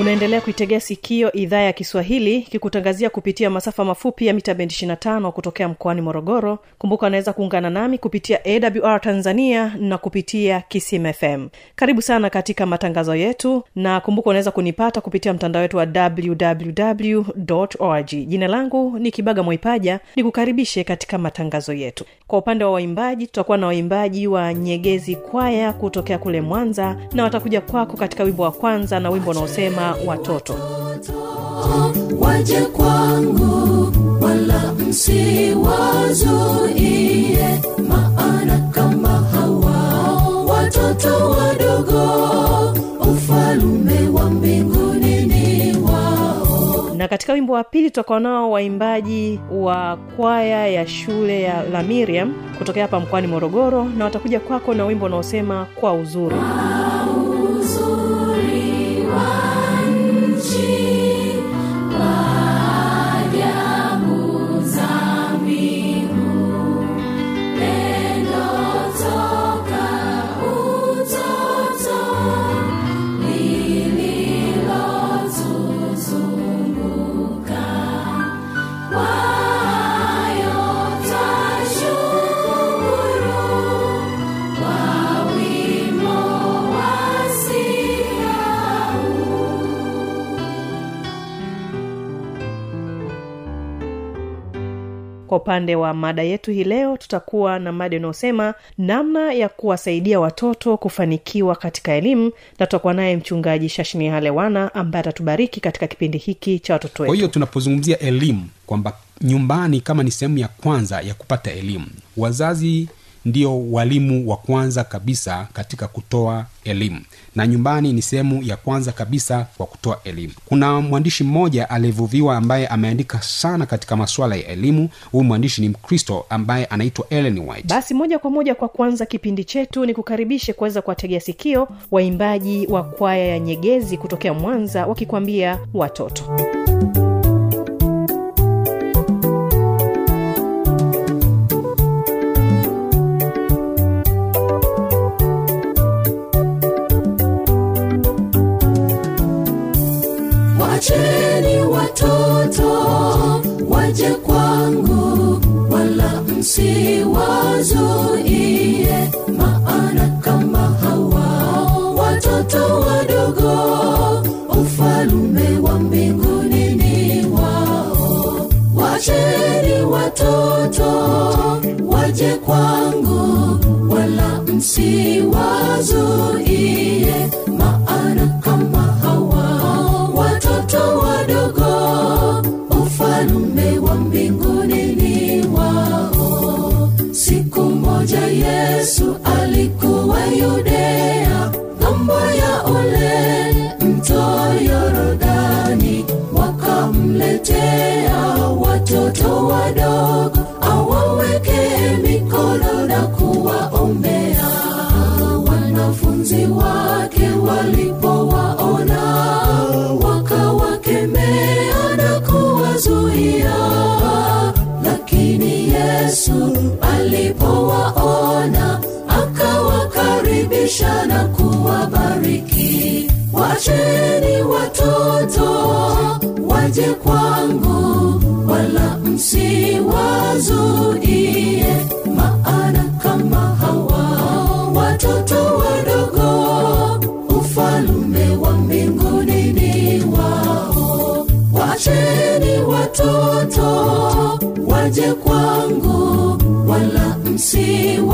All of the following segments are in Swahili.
unaendelea kuitegea sikio idhaa ya kiswahili kikutangazia kupitia masafa mafupi ya mita bendi 25 kutokea mkoani morogoro. Kumbuka unaweza kuungana nami kupitia awr tanzania na kupitia kisim fm karibu sana katika matangazo yetu na kumbuka unaweza kunipata kupitia mtandao wetu wa www org jina langu ni kibaga mwaipaja nikukaribishe katika matangazo yetu. Kwa upande wa waimbaji tutakuwa na waimbaji wa nyegezi kwaya kutokea kule mwanza na watakuja kwako katika wimbo wa kwanza na wimbo unaosema watoto. Waje kwangu wala msiwazuie maana kama hawa watoto wadogo ufalume wa mbinguni ni wao. Na katika wimbo wa pili tutakuwa nao waimbaji wa kwaya ya shule ya la miriam kutokea hapa mkoani morogoro na watakuja kwako na wimbo unaosema kwa uzuri. Uzuri kwa upande wa mada yetu hii leo tutakuwa na mada inayosema namna ya kuwasaidia watoto kufanikiwa katika elimu na tutakuwa naye mchungaji shashini halewana ambaye atatubariki katika kipindi hiki cha watoto kwa wetu hiyo tunapozungumzia elimu kwamba nyumbani kama ni sehemu ya kwanza ya kupata elimu wazazi ndio walimu wa kwanza kabisa katika kutoa elimu. Na nyumbani ni sehemu ya kwanza kabisa kwa kutoa elimu. Kuna mwandishi mmoja aliyevuviwa ambaye ameandika sana katika masuala ya elimu. Huyu mwandishi ni mkristo ambaye anaitwa ellen white. Basi moja kwa moja kwa kwanza kipindi chetu ni kukaribishe kuweza kuwategea sikio waimbaji wa kwaya ya nyegezi kutokea mwanza wakikwambia watoto wacheni watoto waje kwangu wala msiwazuie maana kama hawa watoto wadogo ufalume wa mbinguni ni wao. Wacheni watoto waje kwangu wala msiwazuie maana kama yesu alikuwa yudea ng'ambo ya ule mto yorodani wakamletea watoto wadogo awaweke mikono na kuwaombea. Wanafunzi wake walipowaona wacheni watoto waje kwangu wala msiwazuie maana kama hawa watoto wadogo ufalume wa mbinguni ni wao. Waacheni watoto waje kwangu wala msiwazuie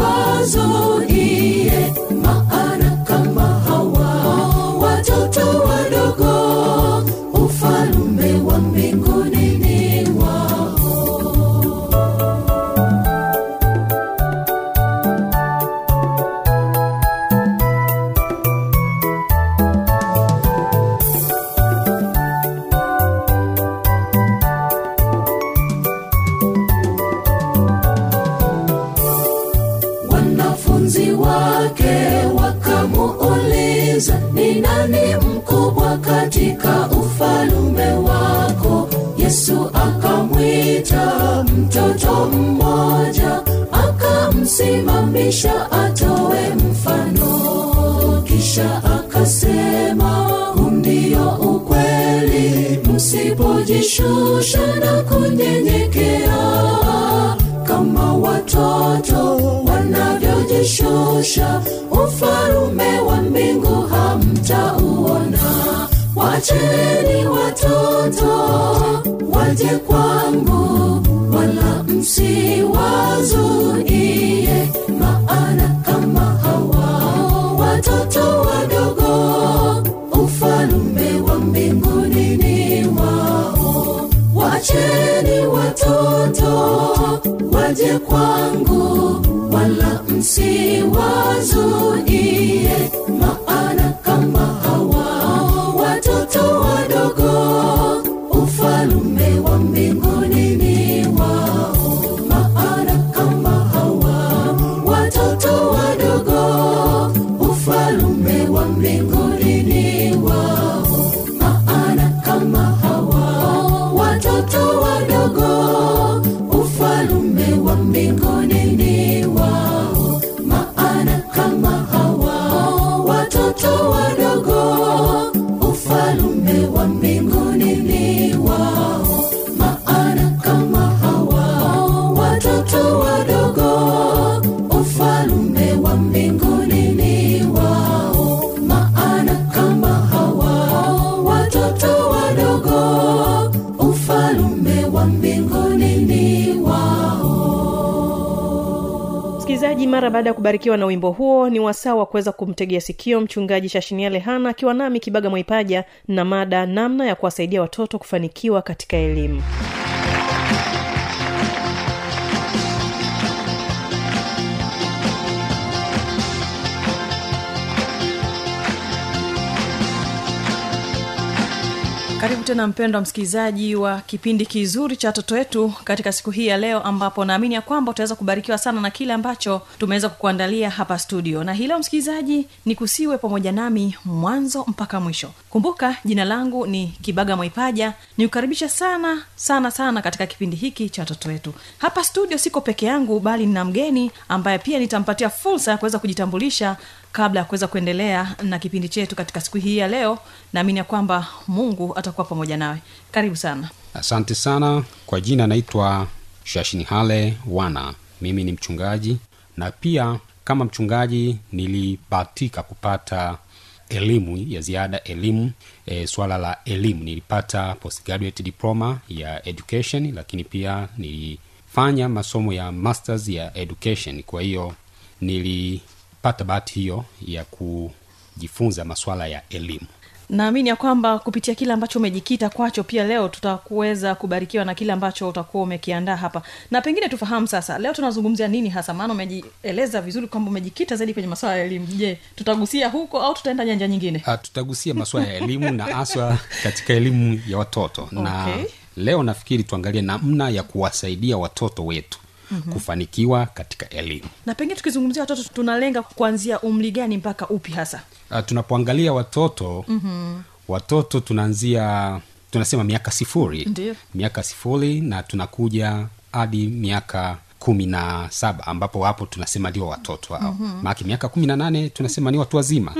waje kwangu wala msiwazuie maana kama hawa watoto wadogo ufalume wa mbinguni ni wao. Wacheni watoto waje kwangu wala msiwazuie watoto mara baada ya kubarikiwa na wimbo huo ni wasaa wa kuweza kumtegea sikio mchungaji shashiniale hana akiwa nami kibaga mwaipaja na mada namna ya kuwasaidia watoto kufanikiwa katika elimu karibu tena mpendwa msikilizaji wa kipindi kizuri cha watoto wetu katika siku hii ya leo ambapo naamini ya kwamba utaweza kubarikiwa sana na kile ambacho tumeweza kukuandalia hapa studio. Na hii leo msikilizaji ni kusiwe pamoja nami mwanzo mpaka mwisho. Kumbuka jina langu ni kibaga mwaipaja. Nikukaribisha sana sana sana katika kipindi hiki cha watoto wetu. Hapa studio siko peke yangu bali nina mgeni ambaye pia nitampatia fursa ya kuweza kujitambulisha kabla ya kuweza kuendelea na kipindi chetu katika siku hii ya leo naamini ya kwamba mungu atakuwa pamoja nawe. Karibu sana. Asante sana. Kwa jina naitwa shashinihale wana. Mimi ni mchungaji na pia kama mchungaji nilibahatika kupata elimu ya ziada elimu e, swala la elimu. Nilipata postgraduate diploma ya education lakini pia nilifanya masomo ya masters ya education. Kwa hiyo nilipata bahati hiyo ya kujifunza maswala ya elimu. Naamini ya kwamba kupitia kile ambacho umejikita kwacho pia leo tutakuweza kubarikiwa na kile ambacho utakuwa umekiandaa hapa. Na pengine tufahamu sasa leo tunazungumzia nini hasa? Maana umejieleza vizuri kwamba umejikita zaidi kwenye maswala ya elimu. Je tutagusia huko au tutaenda nyanja nyingine? Ha, tutagusia maswala ya elimu na haswa katika elimu ya watoto. Na Okay. leo nafikiri tuangalie namna ya kuwasaidia watoto wetu mm-hmm. kufanikiwa katika elimu na pengine tukizungumzia watoto tunalenga kuanzia umri gani mpaka upi hasa uh, tunapoangalia watoto mm-hmm. watoto tunaanzia tunasema miaka sifuri Ndiyo. miaka sifuri na tunakuja hadi miaka kumi na saba ambapo hapo tunasema ndio watoto hao. Mm-hmm. maake miaka kumi na nane tunasema ni watu wazima.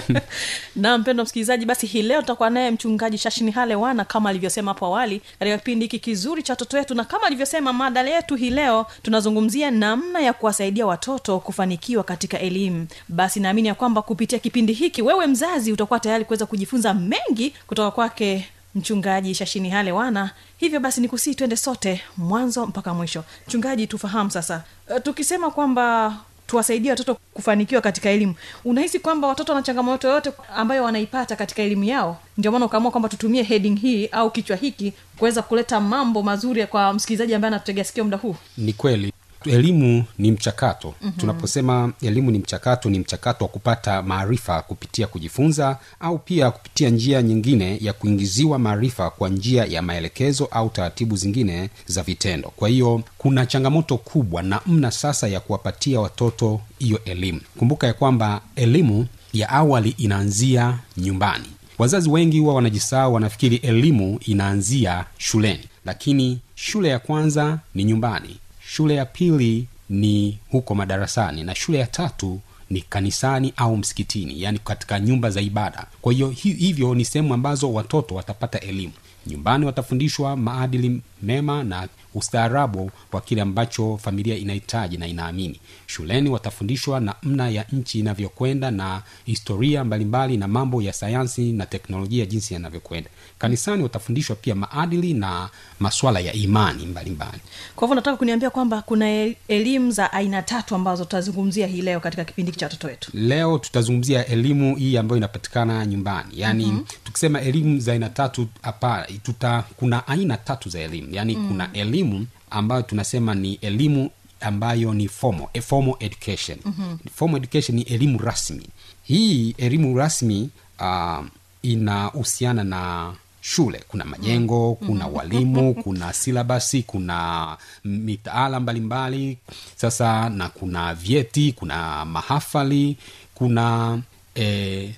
Na mpendo msikilizaji basi hii leo tutakuwa naye mchungaji shashini hale wana kama alivyosema hapo awali katika kipindi hiki kizuri cha watoto wetu. Na kama alivyosema mada yetu hii leo tunazungumzia namna ya kuwasaidia watoto kufanikiwa katika elimu. Basi naamini ya kwamba kupitia kipindi hiki wewe mzazi utakuwa tayari kuweza kujifunza mengi kutoka kwake mchungaji shashini hale wana. Hivyo basi ni kusii twende sote mwanzo mpaka mwisho. Mchungaji tufahamu sasa. Uh, tukisema kwamba tuwasaidie watoto kufanikiwa katika elimu unahisi kwamba watoto wana changamoto yote ambayo wanaipata katika elimu yao? Ndio maana ukaamua kwamba tutumie heading hii au kichwa hiki kuweza kuleta mambo mazuri kwa msikilizaji ambaye anatutegea sikio muda huu. Ni kweli elimu ni mchakato. Mm-hmm. tunaposema elimu ni mchakato ni mchakato wa kupata maarifa kupitia kujifunza au pia kupitia njia nyingine ya kuingiziwa maarifa kwa njia ya maelekezo au taratibu zingine za vitendo. Kwa hiyo kuna changamoto kubwa namna sasa ya kuwapatia watoto hiyo elimu. Kumbuka ya kwamba elimu ya awali inaanzia nyumbani. Wazazi wengi huwa wanajisahau wanafikiri elimu inaanzia shuleni. Lakini shule ya kwanza ni nyumbani shule ya pili ni huko madarasani na shule ya tatu ni kanisani au msikitini yaani katika nyumba za ibada. Kwa hiyo hivyo ni sehemu ambazo watoto watapata elimu. Nyumbani watafundishwa maadili mema na ustaarabu wa kile ambacho familia inahitaji na inaamini. Shuleni watafundishwa namna ya nchi inavyokwenda na historia mbalimbali na mambo ya sayansi na teknolojia jinsi yanavyokwenda. Kanisani watafundishwa pia maadili na maswala ya imani mbalimbali. Kwa hivyo nataka kuniambia kwamba kuna e- elimu za aina tatu ambazo tutazungumzia hii leo katika kipindi cha watoto wetu. Leo tutazungumzia elimu hii ambayo inapatikana nyumbani. Yaani mm-hmm. tukisema elimu za aina tatu hapa tuta kuna aina tatu za elimu. Yaani mm. kuna elimu ambayo tunasema ni elimu ambayo ni formal, a formal education. Mm-hmm. formal education ni elimu rasmi. Hii elimu rasmi uh, inahusiana na shule. Kuna majengo kuna walimu kuna silabasi kuna mitaala mbalimbali. Sasa na kuna vyeti kuna mahafali kuna e,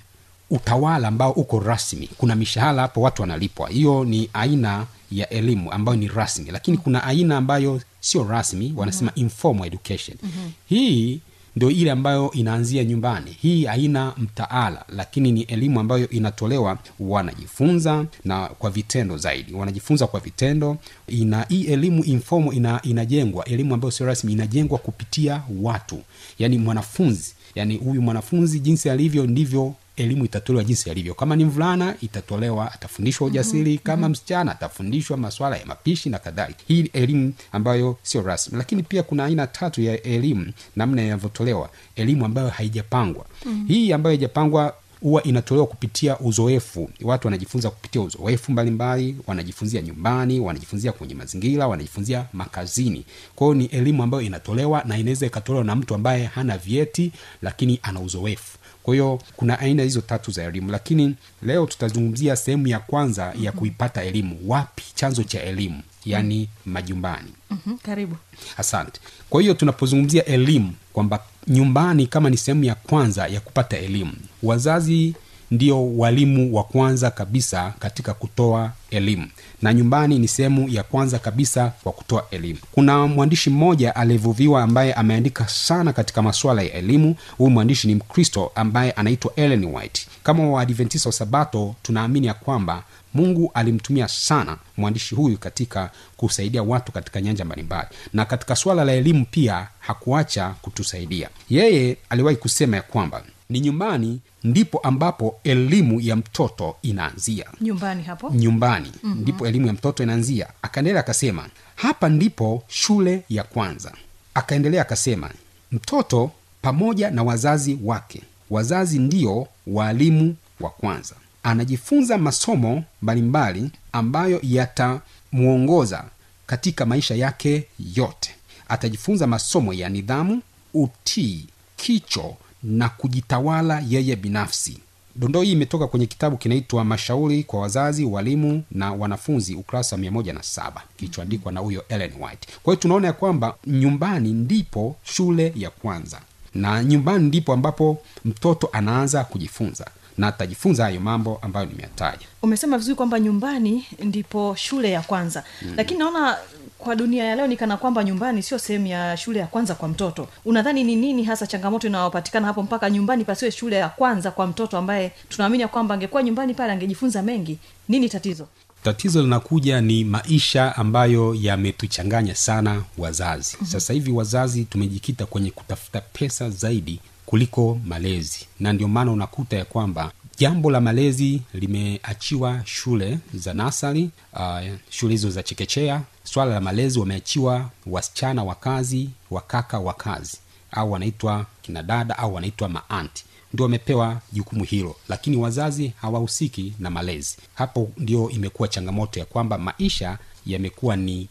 utawala ambao uko rasmi. Kuna mishahara hapo watu wanalipwa. Hiyo ni aina ya elimu ambayo ni rasmi. Lakini kuna aina ambayo sio rasmi wanasema informal education. Hii ndio ile ambayo inaanzia nyumbani. Hii haina mtaala lakini ni elimu ambayo inatolewa wanajifunza na kwa vitendo zaidi. Wanajifunza kwa vitendo. Ina hii elimu informo ina, inajengwa. Elimu ambayo sio rasmi inajengwa kupitia watu. Yaani mwanafunzi. Yaani huyu mwanafunzi jinsi alivyo ndivyo elimu itatolewa jinsi alivyo kama ni mvulana itatolewa atafundishwa ujasiri. mm-hmm. kama msichana atafundishwa maswala ya mapishi na kadhalika. Hii elimu ambayo sio rasmi. Lakini pia kuna aina tatu ya elimu namna inavyotolewa. Elimu ambayo haijapangwa. Mm-hmm. hii ambayo haijapangwa huwa inatolewa kupitia uzoefu. Watu wanajifunza kupitia uzoefu mbalimbali wanajifunzia nyumbani wanajifunzia kwenye mazingira wanajifunzia makazini. Kwa ni elimu ambayo inatolewa na inaweza ikatolewa na mtu ambaye hana vyeti lakini ana uzoefu kwa hiyo kuna aina hizo tatu za elimu. Lakini leo tutazungumzia sehemu ya kwanza ya kuipata elimu. Wapi chanzo cha elimu? Yaani majumbani. Mm-hmm. karibu. Asante. Kwa hiyo tunapozungumzia elimu kwamba nyumbani kama ni sehemu ya kwanza ya kupata elimu wazazi ndio walimu wa kwanza kabisa katika kutoa elimu. Na nyumbani ni sehemu ya kwanza kabisa kwa kutoa elimu. Kuna mwandishi mmoja aliyevuviwa ambaye ameandika sana katika masuala ya elimu. Huyu mwandishi ni mkristo ambaye anaitwa ellen white. Kama waadventista wa sabato tunaamini ya kwamba mungu alimtumia sana mwandishi huyu katika kusaidia watu katika nyanja mbalimbali. Na katika suala la elimu pia hakuacha kutusaidia. Yeye aliwahi kusema ya kwamba ni nyumbani ndipo ambapo elimu ya mtoto inaanzia. Nyumbani hapo? Nyumbani mm-hmm. ndipo elimu ya mtoto inaanzia. Akaendelea akasema hapa ndipo shule ya kwanza. Akaendelea akasema mtoto pamoja na wazazi wake. Wazazi ndiyo waalimu wa kwanza. Anajifunza masomo mbalimbali ambayo yatamwongoza katika maisha yake yote. Atajifunza masomo ya nidhamu utii kicho na kujitawala yeye binafsi. Dondoo hii imetoka kwenye kitabu kinaitwa mashauri kwa wazazi walimu na wanafunzi ukurasa wa 17 kilichoandikwa na huyo ellen white. Kwa hiyo tunaona ya kwamba nyumbani ndipo shule ya kwanza na nyumbani ndipo ambapo mtoto anaanza kujifunza na atajifunza hayo mambo ambayo nimeyataja. Umesema vizuri kwamba nyumbani ndipo shule ya kwanza. Mm. lakini naona kwa dunia ya leo nikana kwamba nyumbani sio sehemu ya shule ya kwanza kwa mtoto. Unadhani ni nini hasa changamoto inayopatikana hapo mpaka nyumbani pasiwe shule ya kwanza kwa mtoto ambaye tunaamini kwamba angekuwa nyumbani pale angejifunza mengi? Nini tatizo? Tatizo linakuja ni maisha ambayo yametuchanganya sana wazazi. Mm-hmm. sasa hivi wazazi tumejikita kwenye kutafuta pesa zaidi kuliko malezi. Na ndio maana unakuta ya kwamba jambo la malezi limeachiwa shule za nasari uh, shule hizo za chekechea swala la malezi wameachiwa wasichana wa kazi wakaka wa kazi. Au wanaitwa kina dada au wanaitwa maanti ndio wamepewa jukumu hilo. Lakini wazazi hawahusiki na malezi. Hapo ndio imekuwa changamoto ya kwamba maisha yamekuwa ni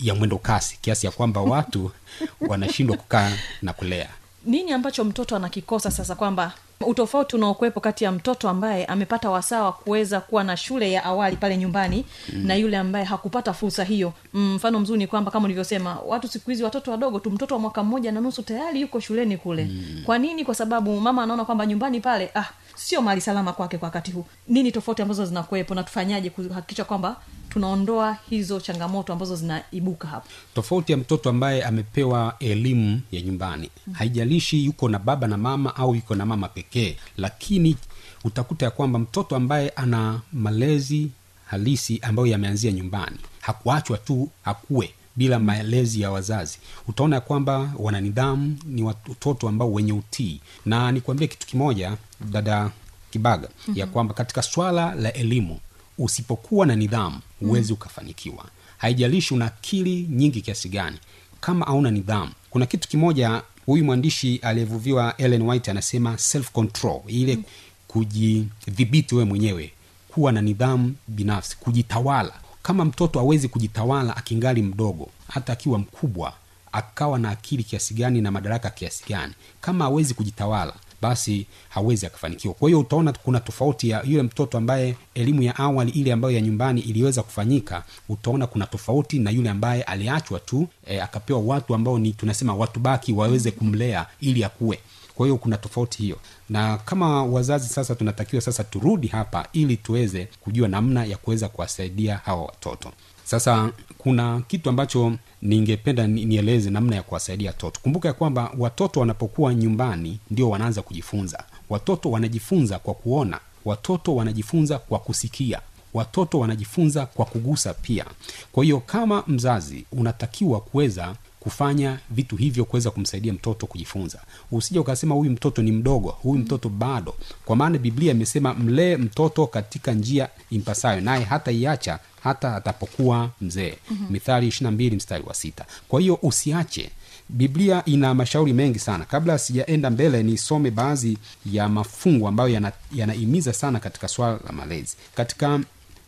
ya mwendo kasi kiasi ya kwamba watu wanashindwa kukaa na kulea. Nini ambacho mtoto anakikosa sasa kwamba utofauti unaokuwepo kati ya mtoto ambaye amepata wasaa wa kuweza kuwa na shule ya awali pale nyumbani mm. na yule ambaye hakupata fursa hiyo Mm, mfano mzuri ni kwamba kama ulivyosema watu siku hizi watoto wadogo tu mtoto wa mwaka mmoja na nusu tayari yuko shuleni kule mm. kwa nini kwa sababu mama anaona kwamba nyumbani pale ah sio mali salama kwake kwa wakati huu nini tofauti ambazo zinakuwepo na tufanyaje kuhakikisha kwamba tunaondoa hizo changamoto ambazo zinaibuka hapo tofauti ya mtoto ambaye amepewa elimu ya nyumbani. Haijalishi yuko na baba na mama au yuko na mama pekee lakini utakuta ya kwamba mtoto ambaye ana malezi halisi ambayo yameanzia nyumbani hakuachwa tu akuwe bila malezi ya wazazi. Utaona ya kwamba wananidhamu ni watoto ambao wenye utii. Na nikuambie kitu kimoja dada kibaga mm-hmm. ya kwamba katika swala la elimu usipokuwa na nidhamu huwezi ukafanikiwa. Haijalishi una akili nyingi kiasi gani. Kama hauna nidhamu kuna kitu kimoja huyu mwandishi aliyevuviwa ellen white anasema self control ile mm. kujidhibiti wewe mwenyewe kuwa na nidhamu binafsi kujitawala. Kama mtoto awezi kujitawala akingali mdogo hata akiwa mkubwa akawa na akili kiasi gani na madaraka kiasi gani. Kama awezi kujitawala basi hawezi akafanikiwa. Kwa hiyo utaona kuna tofauti ya yule mtoto ambaye elimu ya awali ile ambayo ya nyumbani iliweza kufanyika utaona kuna tofauti na yule ambaye aliachwa tu e, akapewa watu ambao ni tunasema watu baki waweze kumlea ili akuwe kwa hiyo kuna tofauti hiyo. Na kama wazazi sasa tunatakiwa sasa turudi hapa ili tuweze kujua namna ya kuweza kuwasaidia hawa watoto. Sasa kuna kitu ambacho ningependa nieleze namna ya kuwasaidia watoto. Kumbuka ya kwamba watoto wanapokuwa nyumbani ndio wanaanza kujifunza. Watoto wanajifunza kwa kuona. Watoto wanajifunza kwa kusikia. Watoto wanajifunza kwa kugusa pia. Kwa hiyo kama mzazi unatakiwa kuweza kufanya vitu hivyo kuweza kumsaidia mtoto kujifunza. Usija ukasema huyu mtoto ni mdogo huyu mtoto bado. Kwa maana biblia imesema mlee mtoto katika njia impasayo naye hata iacha hata atapokuwa mzee. Mm-hmm. mithali ishirina mbili mstari wa sita. Kwa hiyo usiache. Biblia ina mashauri mengi sana. Kabla sijaenda mbele nisome baadhi ya mafungu ambayo yana- yanahimiza sana katika swala la malezi. Katika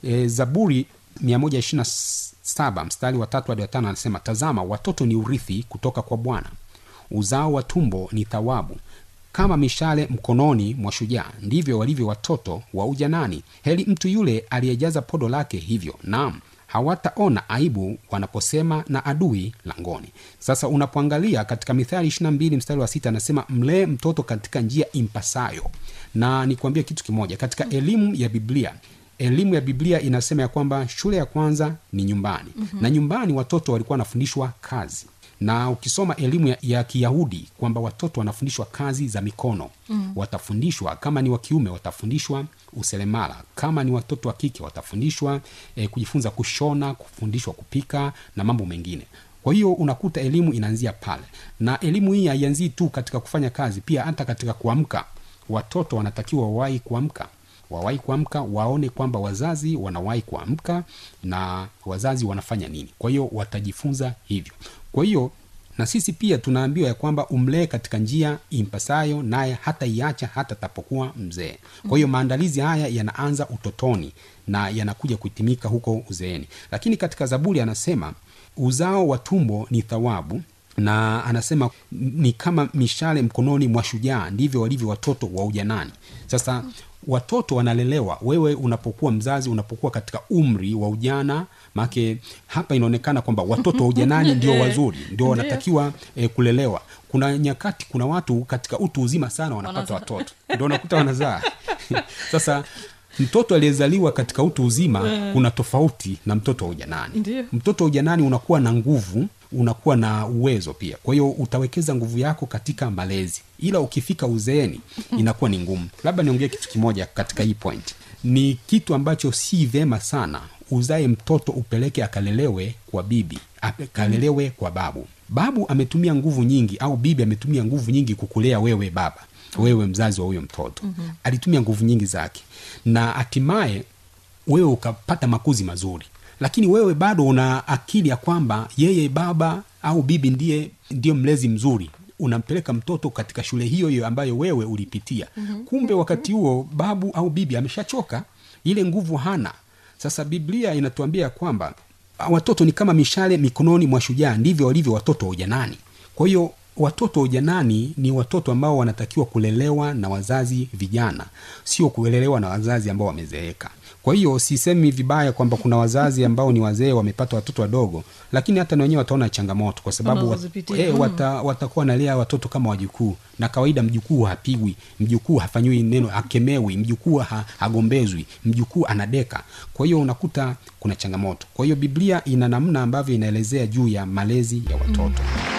e, zaburi 127 mstari wa tatu hadi watano anasema tazama watoto ni urithi kutoka kwa bwana. Uzao wa tumbo ni thawabu kama mishale mkononi mwa shujaa. Ndivyo walivyo watoto wa ujanani. Heli mtu yule aliyejaza podo lake hivyo. Naam hawataona aibu wanaposema na adui langoni. Sasa unapoangalia katika mithali 22 mstari wa sita anasema mlee mtoto katika njia impasayo. Na nikuambie kitu kimoja katika elimu ya biblia elimu ya biblia inasema ya kwamba shule ya kwanza ni nyumbani. Mm-hmm. na nyumbani watoto walikuwa wanafundishwa kazi na ukisoma elimu ya, ya kiyahudi kwamba watoto wanafundishwa kazi za mikono mm. watafundishwa kama ni wa kiume watafundishwa useremala kama ni watoto wa kike watafundishwa eh, kujifunza kushona kufundishwa kupika na mambo mengine. Kwa hiyo unakuta elimu inaanzia pale. Na elimu hii haianzii tu katika kufanya kazi pia hata katika kuamka. Watoto wanatakiwa wawahi kuamka. Wawahi kuamka waone kwamba wazazi wanawahi kuamka na wazazi wanafanya nini. Kwa hiyo watajifunza hivyo kwa hiyo na sisi pia tunaambiwa ya kwamba umlee katika njia impasayo naye hata iacha hata tapokuwa mzee. Kwa hiyo maandalizi haya yanaanza utotoni na yanakuja kuhitimika huko uzeeni. Lakini katika zaburi anasema uzao wa tumbo ni thawabu na anasema ni kama mishale mkononi mwa shujaa ndivyo walivyo watoto wa ujanani. Sasa watoto wanalelewa. Wewe unapokuwa mzazi unapokuwa katika umri wa ujana maake hapa inaonekana kwamba watoto wa ujanani ndio wazuri ndio wanatakiwa eh, kulelewa. Kuna nyakati kuna watu katika utu uzima sana wanapata watoto. Ndio unakuta wanazaa. Sasa mtoto aliyezaliwa katika utu uzima kuna tofauti na mtoto wa ujanani. Ndiyo. mtoto wa ujanani unakuwa na nguvu unakuwa na uwezo pia. Kwa hiyo utawekeza nguvu yako katika malezi. Ila ukifika uzeeni inakuwa ni ngumu. Labda niongee kitu kimoja katika hii point. Ni kitu ambacho si vema sana uzae mtoto upeleke akalelewe kwa bibi akalelewe kwa babu. Babu ametumia nguvu nyingi au bibi ametumia nguvu nyingi kukulea wewe baba wewe mzazi wa huyo mtoto. Mm-hmm. alitumia nguvu nyingi zake. Na hatimaye wewe ukapata makuzi mazuri lakini wewe bado una akili ya kwamba yeye baba au bibi ndiye ndiyo mlezi mzuri. Unampeleka mtoto katika shule hiyo hiyo ambayo wewe ulipitia. Mm-hmm. kumbe wakati huo babu au bibi ameshachoka. Ile nguvu hana. Sasa biblia inatuambia kwamba watoto ni kama mishale mikononi mwa shujaa. Ndivyo walivyo watoto wa ujanani. Kwa hiyo watoto wa ujanani ni watoto ambao wanatakiwa kulelewa na wazazi vijana. Sio kulelewa na wazazi ambao wamezeeka kwa hiyo sisemi vibaya kwamba kuna wazazi ambao ni wazee wamepata watoto wadogo lakini hata na wenyewe wataona changamoto kwa sababu wat, Wanazozipitia. eh, wata, watakuwa wanalea watoto kama wajukuu. Na kawaida mjukuu hapigwi mjukuu hafanyiwi neno akemewi mjukuu ha, hagombezwi mjukuu anadeka. Kwa hiyo unakuta kuna changamoto. Kwa hiyo biblia ina namna ambavyo inaelezea juu ya malezi ya watoto. Mm.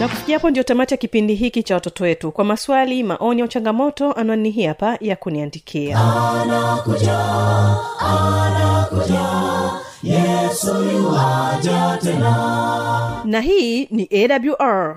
Na kufikia hapo ndio tamati ya kipindi hiki cha watoto wetu. Kwa maswali maoni au changamoto anwani hii hapa ya kuniandikia. Na hii ni awr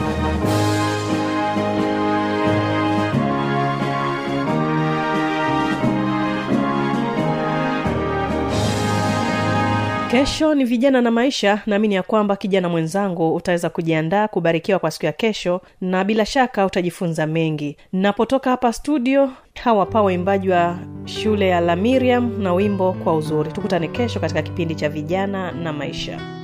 kesho ni vijana na maisha. Naamini ya kwamba kijana mwenzangu utaweza kujiandaa kubarikiwa kwa siku ya kesho na bila shaka utajifunza mengi. Napotoka hapa studio hawa pa waimbaji wa shule ya lamiriam na wimbo kwa uzuri. Tukutane kesho katika kipindi cha vijana na maisha